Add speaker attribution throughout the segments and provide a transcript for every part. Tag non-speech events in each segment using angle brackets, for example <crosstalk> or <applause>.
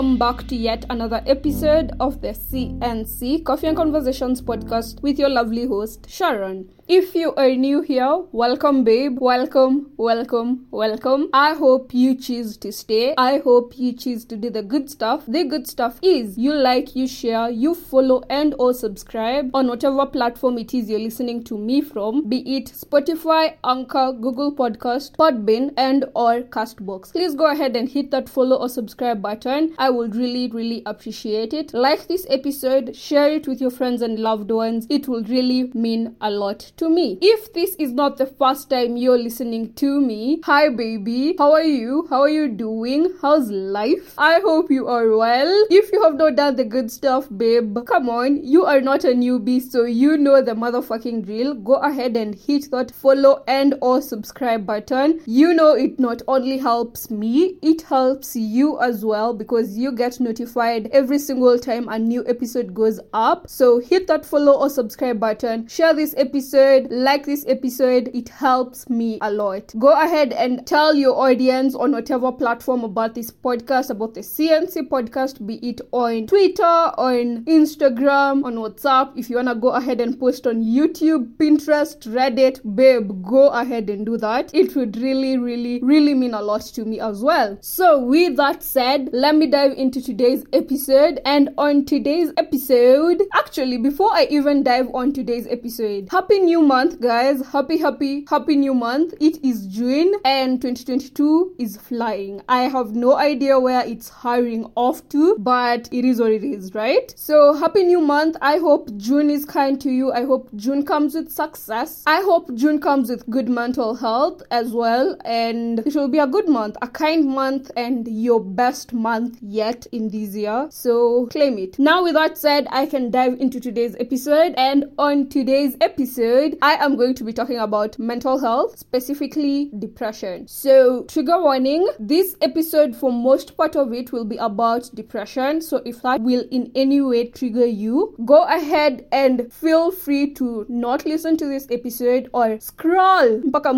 Speaker 1: welcome back to yet another episode of the CNC Coffee and Conversations podcast with your lovely host, Sharon. If you are new here, welcome, babe. Welcome, welcome, welcome. I hope you choose to stay. I hope you choose to do the good stuff. The good stuff is you like, you share, you follow, and or subscribe on whatever platform it is you're listening to me from, be it Spotify, Anchor, Google Podcast, Podbean, and or Castbox. Please go ahead and hit that follow or subscribe button. I would really, really appreciate it. Like this episode, share it with your friends and loved ones. It will really mean a lot to me. If this is not the first time you're listening to me, hi baby, how are you? How are you doing? How's life? I hope you are well. If you have not done the good stuff, babe, come on, you are not a newbie, so you know the motherfucking drill. Go ahead and hit that follow and or subscribe button. You know it not only helps me, it helps you as well because you get notified every single time a new episode goes up. So hit that follow or subscribe button. Share this episode episode, like this episode, it helps me a lot. Go ahead and tell your audience on whatever platform about this podcast, about the CNC podcast, be it on Twitter, on Instagram, on WhatsApp. If you want to go ahead and post on YouTube, Pinterest, Reddit, babe, go ahead and do that. It would really, really, really mean a lot to me as well. So, with that said, let me dive into today's episode. And on today's episode, actually, before I even dive on today's episode, Happy New new month, guys. Happy, happy, happy new month. It is June and 2022 is flying. I have no idea where it's hiring off to, but it is what it is, right? So, happy new month. I hope June is kind to you. I hope June comes with success. I hope June comes with good mental health as well. And it will be a good month, a kind month, and your best month yet in this year. So, claim it. Now, with that said, I can dive into today's episode. And on today's episode, episode, I am going to be talking about mental health, specifically depression. So, trigger warning this episode, for most part of it, will be about depression. So, if that will in any way trigger you, go ahead and feel free to not listen to this episode or scroll mpaka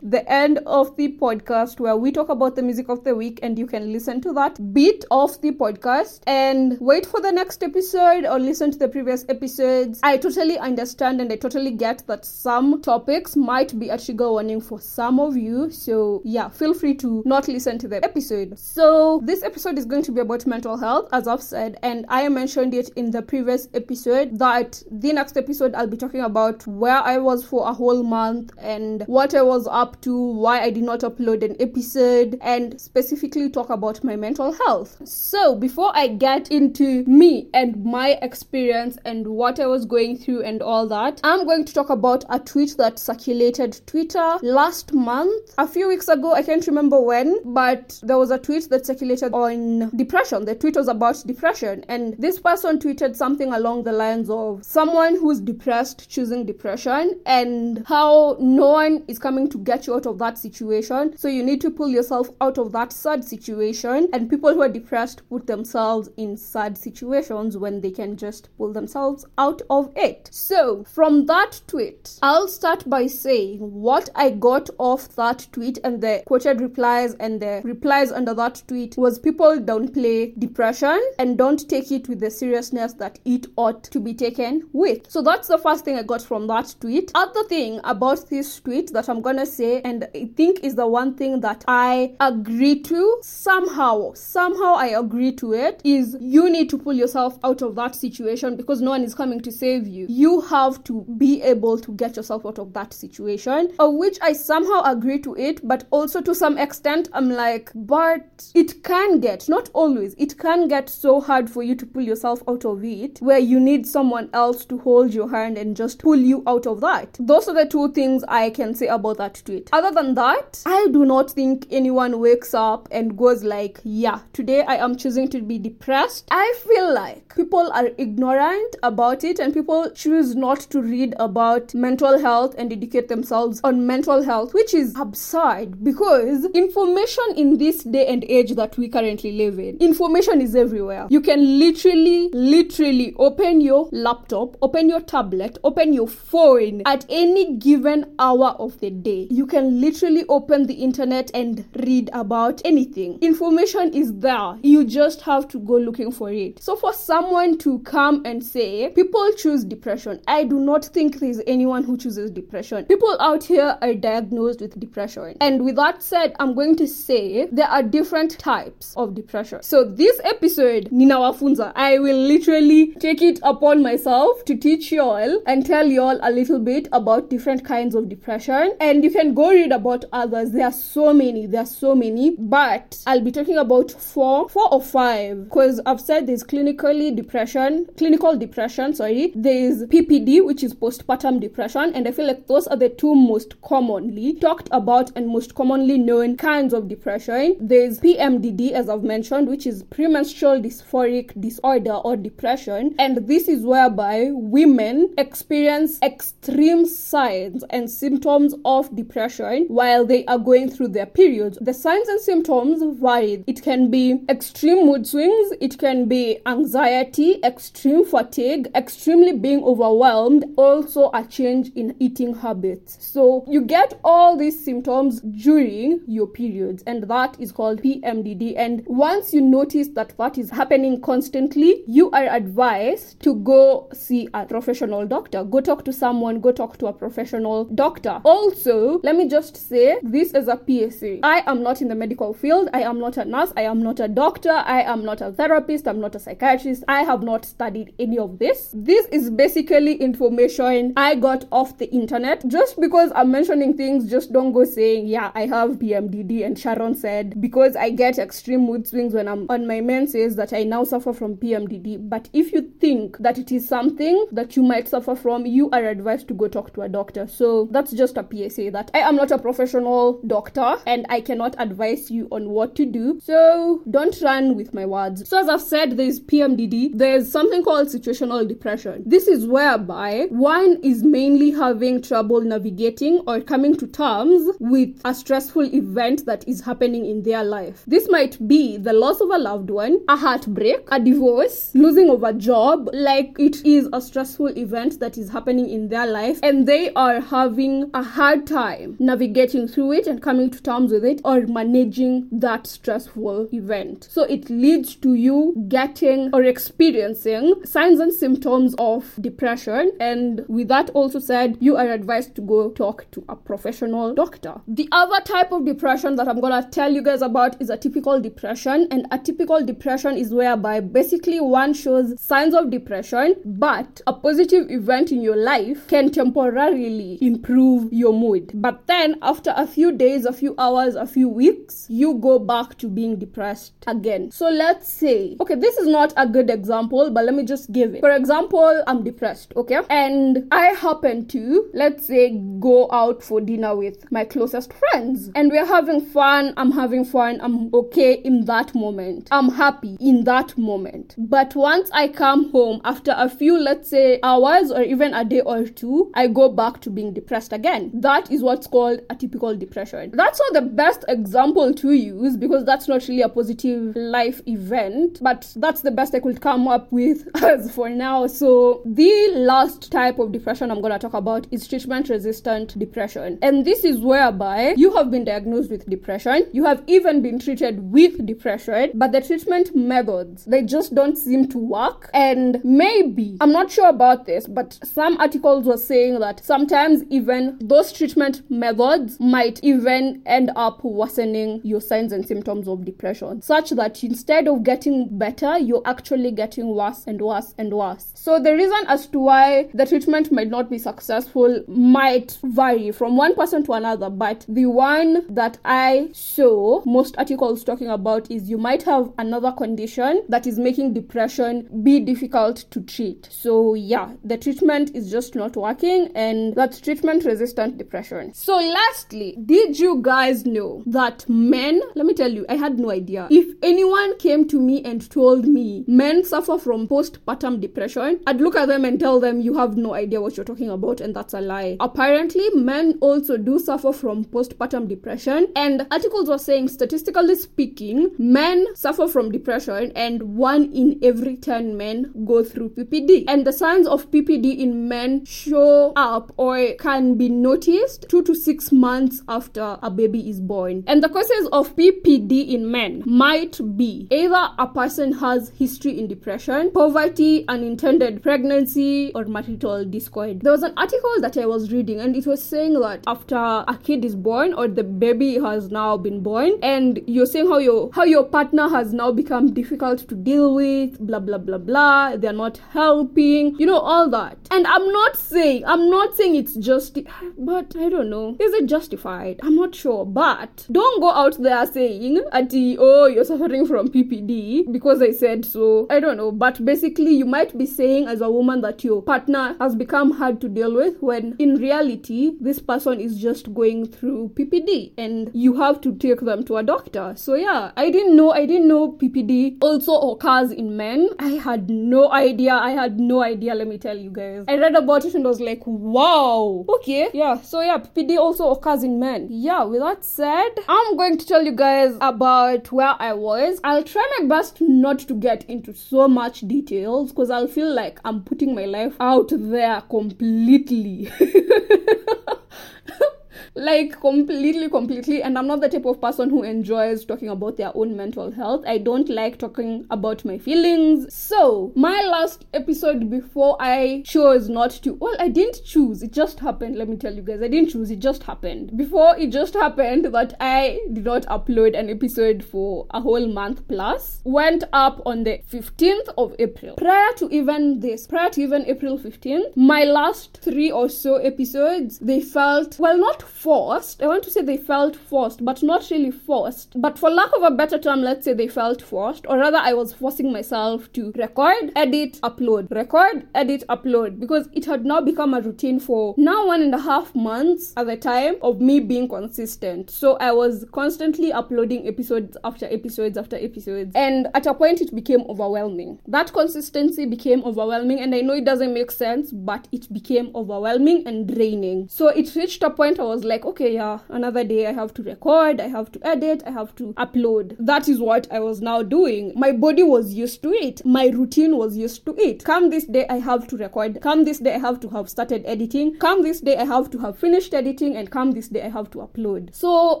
Speaker 1: the end of the podcast where we talk about the music of the week and you can listen to that bit of the podcast and wait for the next episode or listen to the previous episodes. I totally understand and I totally get that some topics might be a trigger warning for some of you. So, yeah, feel free to not listen to the episode. So, this episode is going to be about mental health, as I've said, and I mentioned it in the previous episode that the next episode I'll be talking about where I was for a whole month and what I was up to, why I did not upload an episode, and specifically talk about my mental health. So, before I get into me and my experience and what I was going through and all that, I'm going to talk about a tweet that circulated Twitter last month, a few weeks ago. I can't remember when, but there was a tweet that circulated on depression. The tweet was about depression, and this person tweeted something along the lines of someone who's depressed choosing depression and how no one is coming to get you out of that situation. So you need to pull yourself out of that sad situation, and people who are depressed put themselves in sad situations when they can just pull themselves out of it. So, from that tweet, tweet. I'll start by saying what I got off that tweet and the quoted replies and the replies under that tweet was people downplay depression and don't take it with the seriousness that it ought to be taken with. So that's the first thing I got from that tweet. Other thing about this tweet that I'm gonna say and I think is the one thing that I agree to somehow, somehow I agree to it is you need to pull yourself out of that situation because no one is coming to save you. You have to be able to get yourself out of that situation, of which I somehow agree to it, but also to some extent, I'm like, but it can get, not always, it can get so hard for you to pull yourself out of it where you need someone else to hold your hand and just pull you out of that. Those are the two things I can say about that tweet. Other than that, I do not think anyone wakes up and goes like, yeah, today I am choosing to be depressed. I feel like people are ignorant about it and people choose not to read about mental health and educate themselves on mental health, which is absurd because information in this day and age that we currently live in, information is everywhere. You can literally, literally open your laptop, open your tablet, open your phone at any given hour of the day. You can literally open the internet and read about anything. Information is there. You just have to go looking for it. So for someone to come and say people choose depression, I do not think there's anyone who chooses depression. People out here are diagnosed with depression. And with that said, I'm going to say there are different types of depression. So this episode, Nina Wafunza, I will literally take it upon myself to teach y'all and tell y'all a little bit about different kinds of depression. And you can go read about others. There are so many. There are so many. But I'll be talking about four, four or five, because I've said there's clinically depression, clinical depression, sorry. There's PPD, which is postpartum depression. Depression, and I feel like those are the two most commonly talked about and most commonly known kinds of depression. There's PMDD, as I've mentioned, which is premenstrual dysphoric disorder or depression. And this is whereby women experience extreme signs and symptoms of depression while they are going through their periods. The signs and symptoms vary. It can be extreme mood swings, it can be anxiety, extreme fatigue, extremely being overwhelmed, also a change in eating habits. So you get all these symptoms during your periods, and that is called PMDD. And once you notice that that is happening constantly, you are advised to go see a professional doctor. Go talk to someone, go talk to a professional doctor. Also, let me just say this is a PSA. I am not in the medical field, I am not a nurse, I am not a doctor, I am not a therapist, I'm not a psychiatrist, I have not studied any of this. This is basically information I got off the internet. Just because I'm mentioning things, just don't go saying, yeah, I have PMDD. And Sharon said, because I get extreme mood swings when I'm on my menses, that I now suffer from PMDD. But if you think that it is something that you might suffer from, you are advised to go talk to a doctor. So that's just a PSA that I am not a professional doctor and I cannot advise you on what to do. So don't run with my words. So as I've said, there's PMDD. There's something called situational depression. This is whereby one is mainly having trouble navigating or coming to terms with a stressful event that is happening in their life. This might be the loss of a loved one, a heartbreak, a divorce, losing of a job, like it is a stressful event that is happening in their life, and they are having a hard time navigating through it and coming to terms with it or managing that stressful event. So it leads to you getting or experiencing signs and symptoms of depression, and with that also said, you are advised to go talk to a professional doctor. The other type of depression that I'm gonna tell you guys about is atypical depression, and atypical depression is whereby basically one shows signs of depression, but a positive event in your life can temporarily improve your mood. But then after a few days, a few hours, a few weeks, you go back to being depressed again. So let's say, okay, this is not a good example, but let me just give it. For example, I'm depressed, okay? And I happen to, let's say, go out for dinner with my closest friends and we're having fun. I'm having fun. I'm okay in that moment. I'm happy in that moment. But once I come home after a few, let's say, hours or even a day or two, I go back to being depressed again. That is what's called atypical depression. That's not the best example to use because that's not really a positive life event, but that's the best I could come up with <laughs> as for now. So, the last type of depression I'm going to talk about is treatment resistant depression. And this is whereby you have been diagnosed with depression, you have even been treated with depression, but the treatment methods they just don't seem to work. And maybe, I'm not sure about this, but some articles were saying that sometimes even those treatment methods might even end up worsening your signs and symptoms of depression, such that instead of getting better, you're actually getting worse and worse and worse. So the reason as to why the treatment might not be successful might vary from one person to another, but the one that I saw most articles talking about is you might have another condition that is making depression be difficult to treat. So yeah, the treatment is just not working and that's treatment resistant depression. So lastly, did you guys know that men, let me tell you, I had no idea. If anyone came to me and told me men suffer from postpartum depression, I'd look at them and tell them you have no idea what you're talking talking about, and that's a lie. Apparently, men also do suffer from postpartum depression, and articles were saying, statistically speaking, men suffer from depression, and one in every 10 men go through PPD. And the signs of PPD in men show up or can be noticed two to six months after a baby is born. And the causes of PPD in men might be either a person has history in depression, poverty, unintended pregnancy, or marital discord. There was an article that I was reading, and it was saying that after a kid is born or the baby has now been born, and you're saying how your how your partner has now become difficult to deal with, blah blah blah blah. They're not helping, you know, all that. And I'm not saying I'm not saying it's just, but I don't know. Is it justified? I'm not sure. But don't go out there saying, Ati, oh, you're suffering from PPD because I said so. I don't know. But basically, you might be saying as a woman that your partner has become hard to deal with when in reality, this person is just going through PPD and you have to take them to a doctor. So yeah, I didn't know, I didn't know PPD also occurs in men. I had no idea. I had no idea, let me tell you guys. I read about it and was like, wow. Okay, yeah. So yeah, PPD also occurs in men. Yeah, with that said, I'm going to tell you guys about where I was. I'll try my best not to get into so much details because I'll feel like I'm putting my life out there completely. <laughs> like completely completely and i'm not the type of person who enjoys talking about their own mental health. I don't like talking about my feelings. So my last episode before i chose not to well i didn't choose. It just happened. Let me tell you guys. I didn't choose. It just happened. Before it just happened that i did not upload an episode for a whole month plus went up on the 15th of april. Prior to even this prior to even april 15th my last three or so episodes they felt well not forced. I want to say they felt forced, but not really forced. But for lack of a better term, let's say they felt forced, or rather, I was forcing myself to record, edit, upload, record, edit, upload, because it had now become a routine for now one and a half months at the time of me being consistent. So I was constantly uploading episodes after episodes after episodes, and at a point, it became overwhelming. That consistency became overwhelming, and I know it doesn't make sense, but it became overwhelming and draining. So it reached a point I was like, okay, yeah, another day I have to record, I have to edit, I have to upload. That is what I was now doing. My body was used to it, my routine was used to it. Come this day, I have to record. Come this day, I have to have started editing. Come this day, I have to have finished editing, and come this day, I have to upload. So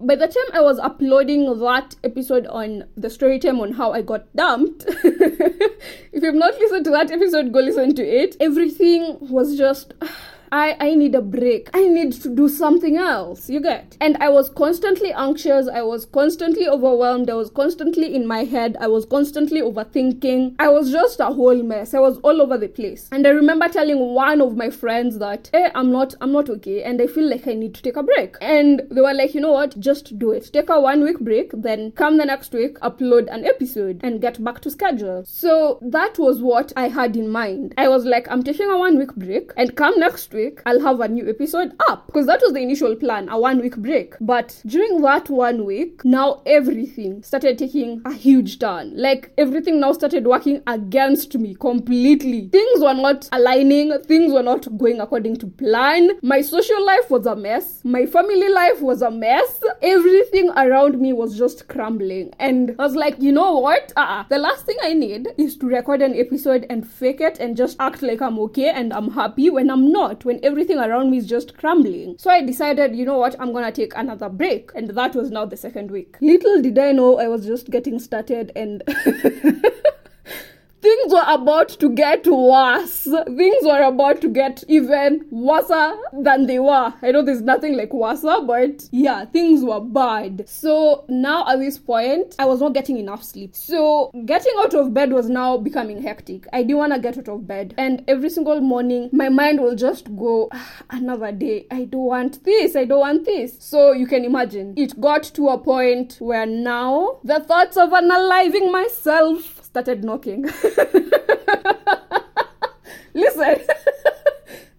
Speaker 1: by the time I was uploading that episode on the story time on how I got dumped, <laughs> if you've not listened to that episode, go listen to it. Everything was just. <sighs> I, I need a break. I need to do something else. You get? And I was constantly anxious. I was constantly overwhelmed. I was constantly in my head. I was constantly overthinking. I was just a whole mess. I was all over the place. And I remember telling one of my friends that, hey, I'm not, I'm not okay. And I feel like I need to take a break. And they were like, you know what? Just do it. Take a one week break. Then come the next week, upload an episode and get back to schedule. So that was what I had in mind. I was like, I'm taking a one week break and come next week week, I'll have a new episode up. Because that was the initial plan, a one week break. But during that one week, now everything started taking a huge turn. Like everything now started working against me completely. Things were not aligning, things were not going according to plan. My social life was a mess, my family life was a mess. Everything around me was just crumbling. And I was like, you know what? Uh-uh. The last thing I need is to record an episode and fake it and just act like I'm okay and I'm happy when I'm not. When everything around me is just crumbling. So I decided, you know what, I'm gonna take another break. And that was now the second week. Little did I know I was just getting started and <laughs> things were about to get worse. Things were about to get even worse than they were. I know there's nothing like worse, but yeah, things were bad. So now at this point, I was not getting enough sleep. So getting out of bed was now becoming hectic. I didn't want to get out of bed. And every single morning, my mind will just go, ah, another day. I don't want this. I don't want this. So you can imagine, it got to a point where now the thoughts of unaliving myself started knocking. <laughs> Listen, <laughs>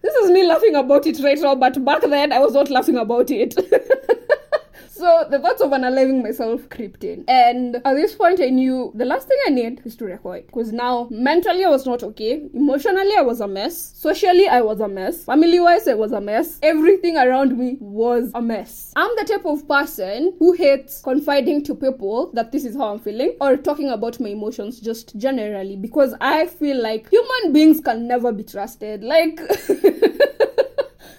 Speaker 1: this is me laughing about it right now, but back then I was not laughing about it. <laughs> so the thoughts of unaliving myself crept in. And at this point, I knew the last thing I need is to record. Because now, mentally, I was not okay. Emotionally, I was a mess. Socially, I was a mess. Family wise, I was a mess. Everything around me was a mess. I'm the type of person who hates confiding to people that this is how I'm feeling or talking about my emotions just generally because I feel like human beings can never be trusted. Like, <laughs>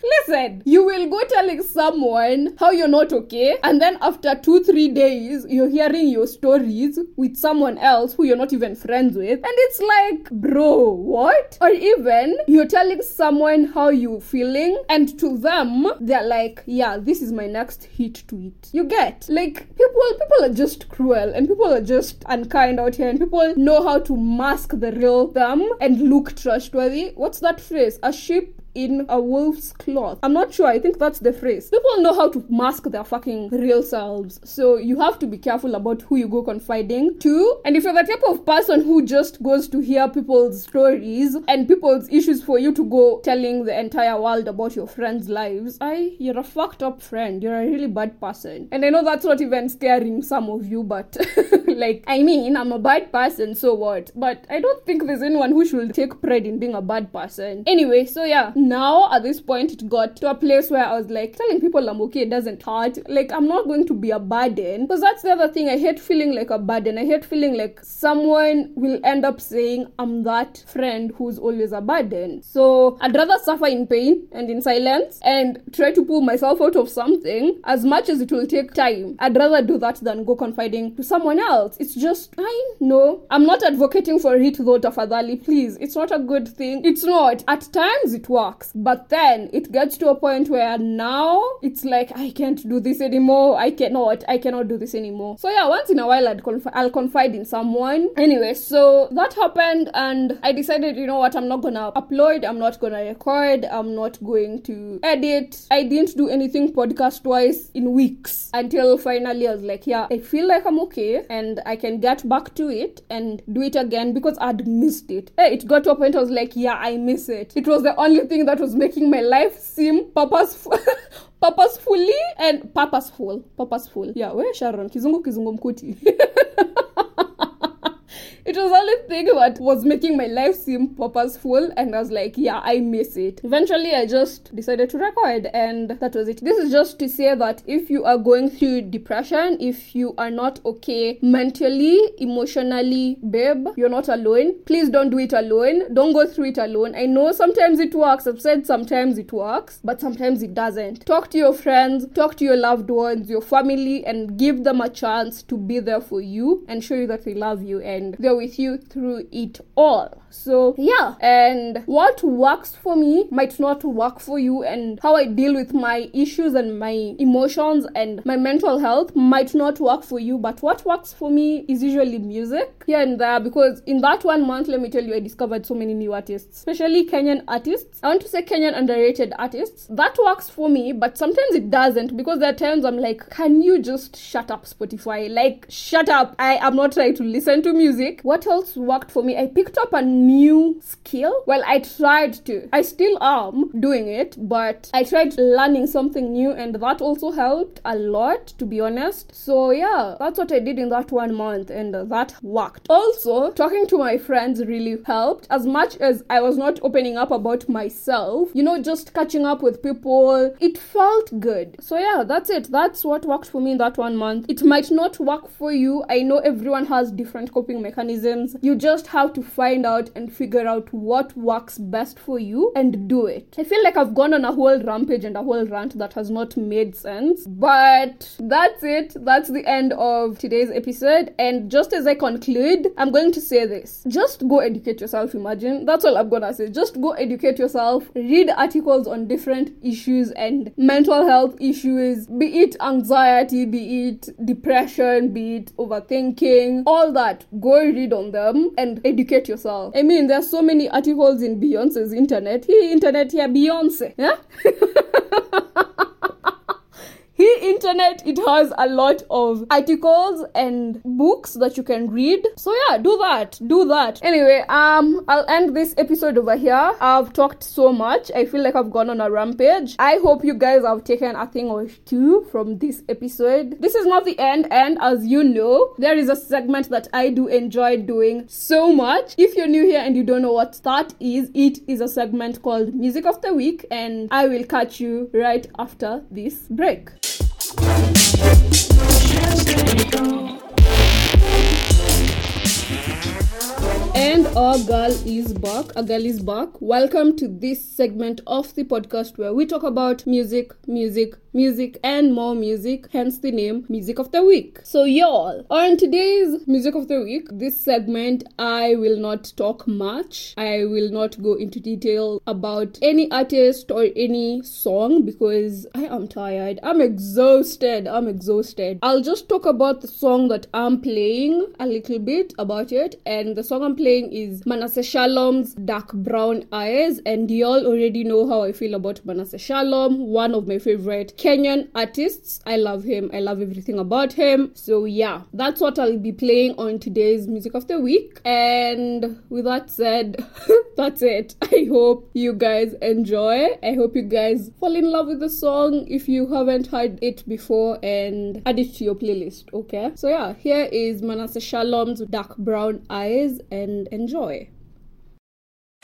Speaker 1: Listen, you will go telling someone how you're not okay, and then after two, three days, you're hearing your stories with someone else who you're not even friends with, and it's like, bro, what? Or even you're telling someone how you're feeling, and to them, they're like, yeah, this is my next hit tweet. You get like people, people are just cruel, and people are just unkind out here, and people know how to mask the real them and look trustworthy. What's that phrase? A sheep in a wolf's cloth. I'm not sure. I think that's the phrase. People know how to mask their fucking real selves. So you have to be careful about who you go confiding to. And if you're the type of person who just goes to hear people's stories and people's issues for you to go telling the entire world about your friends' lives, I you're a fucked up friend. You're a really bad person. And I know that's not even scaring some of you, but <laughs> like I mean, I'm a bad person, so what? But I don't think there's anyone who should take pride in being a bad person. Anyway, so yeah, now at this point it got to a place where I was like telling people I'm okay it doesn't hurt. Like I'm not going to be a burden. Because that's the other thing. I hate feeling like a burden. I hate feeling like someone will end up saying I'm that friend who's always a burden. So I'd rather suffer in pain and in silence and try to pull myself out of something as much as it will take time. I'd rather do that than go confiding to someone else. It's just I know. I'm not advocating for it though, tafadhali. Please. It's not a good thing. It's not. At times it works works. But then it gets to a point where now it's like, I can't do this anymore. I cannot. I cannot do this anymore. So yeah, once in a while I'd conf- I'll confide in someone. Anyway, so that happened and I decided, you know what, I'm not gonna upload, I'm not gonna record, I'm not going to edit. I didn't do anything podcast wise in weeks until finally I was like, yeah, I feel like I'm okay and I can get back to it and do it again because I'd missed it. Hey, it got to a point I was like, yeah, I miss it. It was the only thing that was making my life seem purposeful <laughs> purposefully and purposeful purposeful. Yeah we sharon kizungu kizungu mkuti <laughs> it was the only thing that was making my life seem purposeful and I was like, yeah, I miss it. Eventually I just decided to record and that was it. This is just to say that if you are going through depression, if you are not okay mentally, emotionally, babe, you're not alone. Please don't do it alone. Don't go through it alone. I know sometimes it works. I've said sometimes it works, but sometimes it doesn't. Talk to your friends, talk to your loved ones, your family, and give them a chance to be there for you and show you that they love you and they're with you through it all. So, yeah, and what works for me might not work for you, and how I deal with my issues and my emotions and my mental health might not work for you. But what works for me is usually music here and there because in that one month, let me tell you, I discovered so many new artists, especially Kenyan artists. I want to say Kenyan underrated artists. That works for me, but sometimes it doesn't because there are times I'm like, can you just shut up, Spotify? Like, shut up. I am not trying to listen to music. What else worked for me? I picked up a new skill. Well, I tried to. I still am doing it, but I tried learning something new, and that also helped a lot, to be honest. So, yeah, that's what I did in that one month, and that worked. Also, talking to my friends really helped. As much as I was not opening up about myself, you know, just catching up with people, it felt good. So, yeah, that's it. That's what worked for me in that one month. It might not work for you. I know everyone has different coping mechanisms. You just have to find out and figure out what works best for you and do it. I feel like I've gone on a whole rampage and a whole rant that has not made sense, but that's it. That's the end of today's episode. And just as I conclude, I'm going to say this just go educate yourself. Imagine that's all I'm gonna say. Just go educate yourself, read articles on different issues and mental health issues, be it anxiety, be it depression, be it overthinking, all that. Go read on them and educate yourself. I mean, there's so many articles in Beyonce's internet. He internet here, Beyonce. Yeah? <laughs> he internet it has a lot of articles and books that you can read. So yeah, do that. Do that. Anyway, um I'll end this episode over here. I've talked so much. I feel like I've gone on a rampage. I hope you guys have taken a thing or two from this episode. This is not the end and as you know, there is a segment that I do enjoy doing so much. If you're new here and you don't know what that is, it is a segment called Music of the Week and I will catch you right after this break. Just let it go. And our girl is back. A girl is back. Welcome to this segment of the podcast where we talk about music, music, music, and more music, hence the name Music of the Week. So, y'all, on today's Music of the Week, this segment, I will not talk much. I will not go into detail about any artist or any song because I am tired. I'm exhausted. I'm exhausted. I'll just talk about the song that I'm playing a little bit about it, and the song I'm playing is Manasseh Shalom's Dark Brown Eyes, and y'all already know how I feel about Manasseh Shalom, one of my favorite Kenyan artists. I love him. I love everything about him. So yeah, that's what I'll be playing on today's music of the week. And with that said, <laughs> that's it. <laughs> I hope you guys enjoy. I hope you guys fall in love with the song if you haven't heard it before and add it to your playlist. Okay. So yeah, here is Manasseh Shalom's Dark Brown Eyes and enjoy.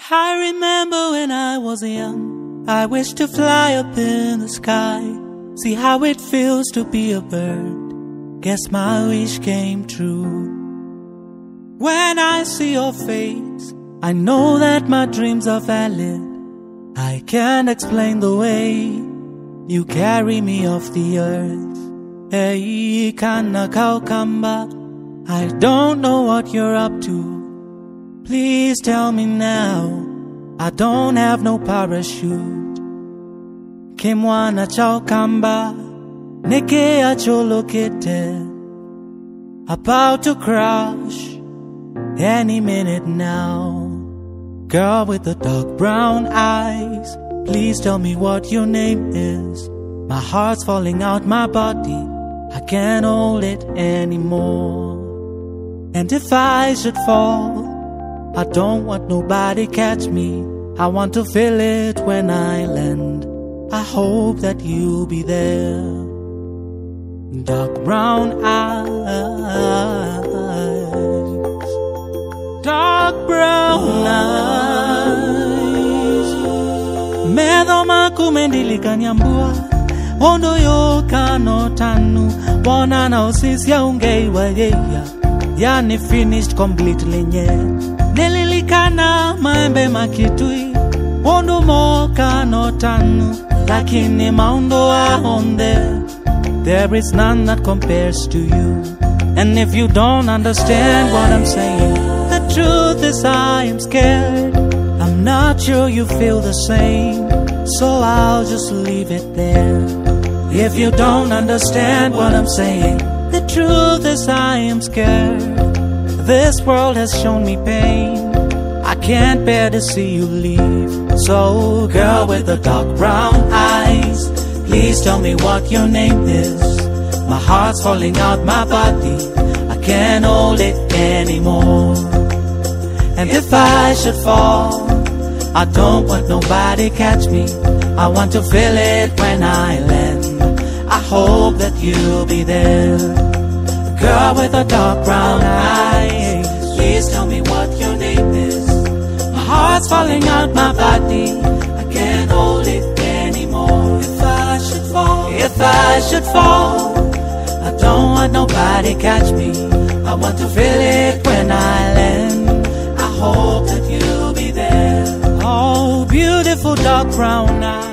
Speaker 2: I remember when I was young, I wished to fly up in the sky. See how it feels to be a bird. Guess my wish came true. When I see your face, I know that my dreams are valid. I can't explain the way you carry me off the earth. Hey, I don't know what you're up to. Please tell me now. I don't have no parachute. Kimwana chaukamba, neke acholokete, about to crash any minute now. Girl with the dark brown eyes, please tell me what your name is. My heart's falling out my body, I can't hold it anymore. And if I should fall, I don't want nobody catch me. I want to feel it when I land. I hope that you'll be there. Dark brown eyes, dark brown eyes. Medho makumendilika nyambua ondo yo kano tanu bona na osisi ya ungeiwa yeya yani finished completely nye nililikana maembe makitui ondo mo kano tanu lakini maundo ahonde there is none that compares to you. And if you don't understand what i'm saying the truth is i am scared. I'm not sure you feel the same so i'll just leave it there. If you don't understand what i'm saying the truth is i am scared this world has shown me pain I can't bear to see you leave. So, girl with the dark brown eyes, please tell me what your name is. My heart's falling out my body, I can't hold it anymore. And if I should fall, I don't want nobody catch me. I want to feel it when I land. I hope that you'll be there. Girl with the dark brown eyes, please tell me what your name is. My heart's falling out my body. I can't hold it anymore. If I should fall, if I should fall, I don't want nobody catch me. I want to feel it when I land. I hope that you'll be there. Oh, beautiful dark brown eyes.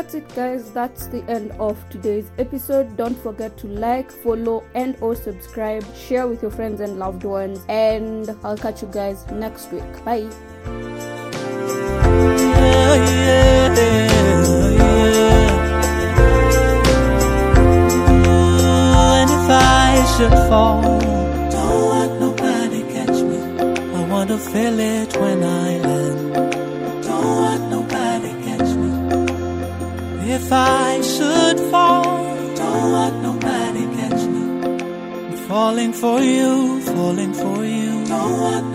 Speaker 1: That's it guys, that's the end of today's episode. Don't forget to like, follow and or subscribe, share with your friends and loved ones and I'll catch you guys next week. Bye.
Speaker 2: Falling for you, falling for you. Don't want.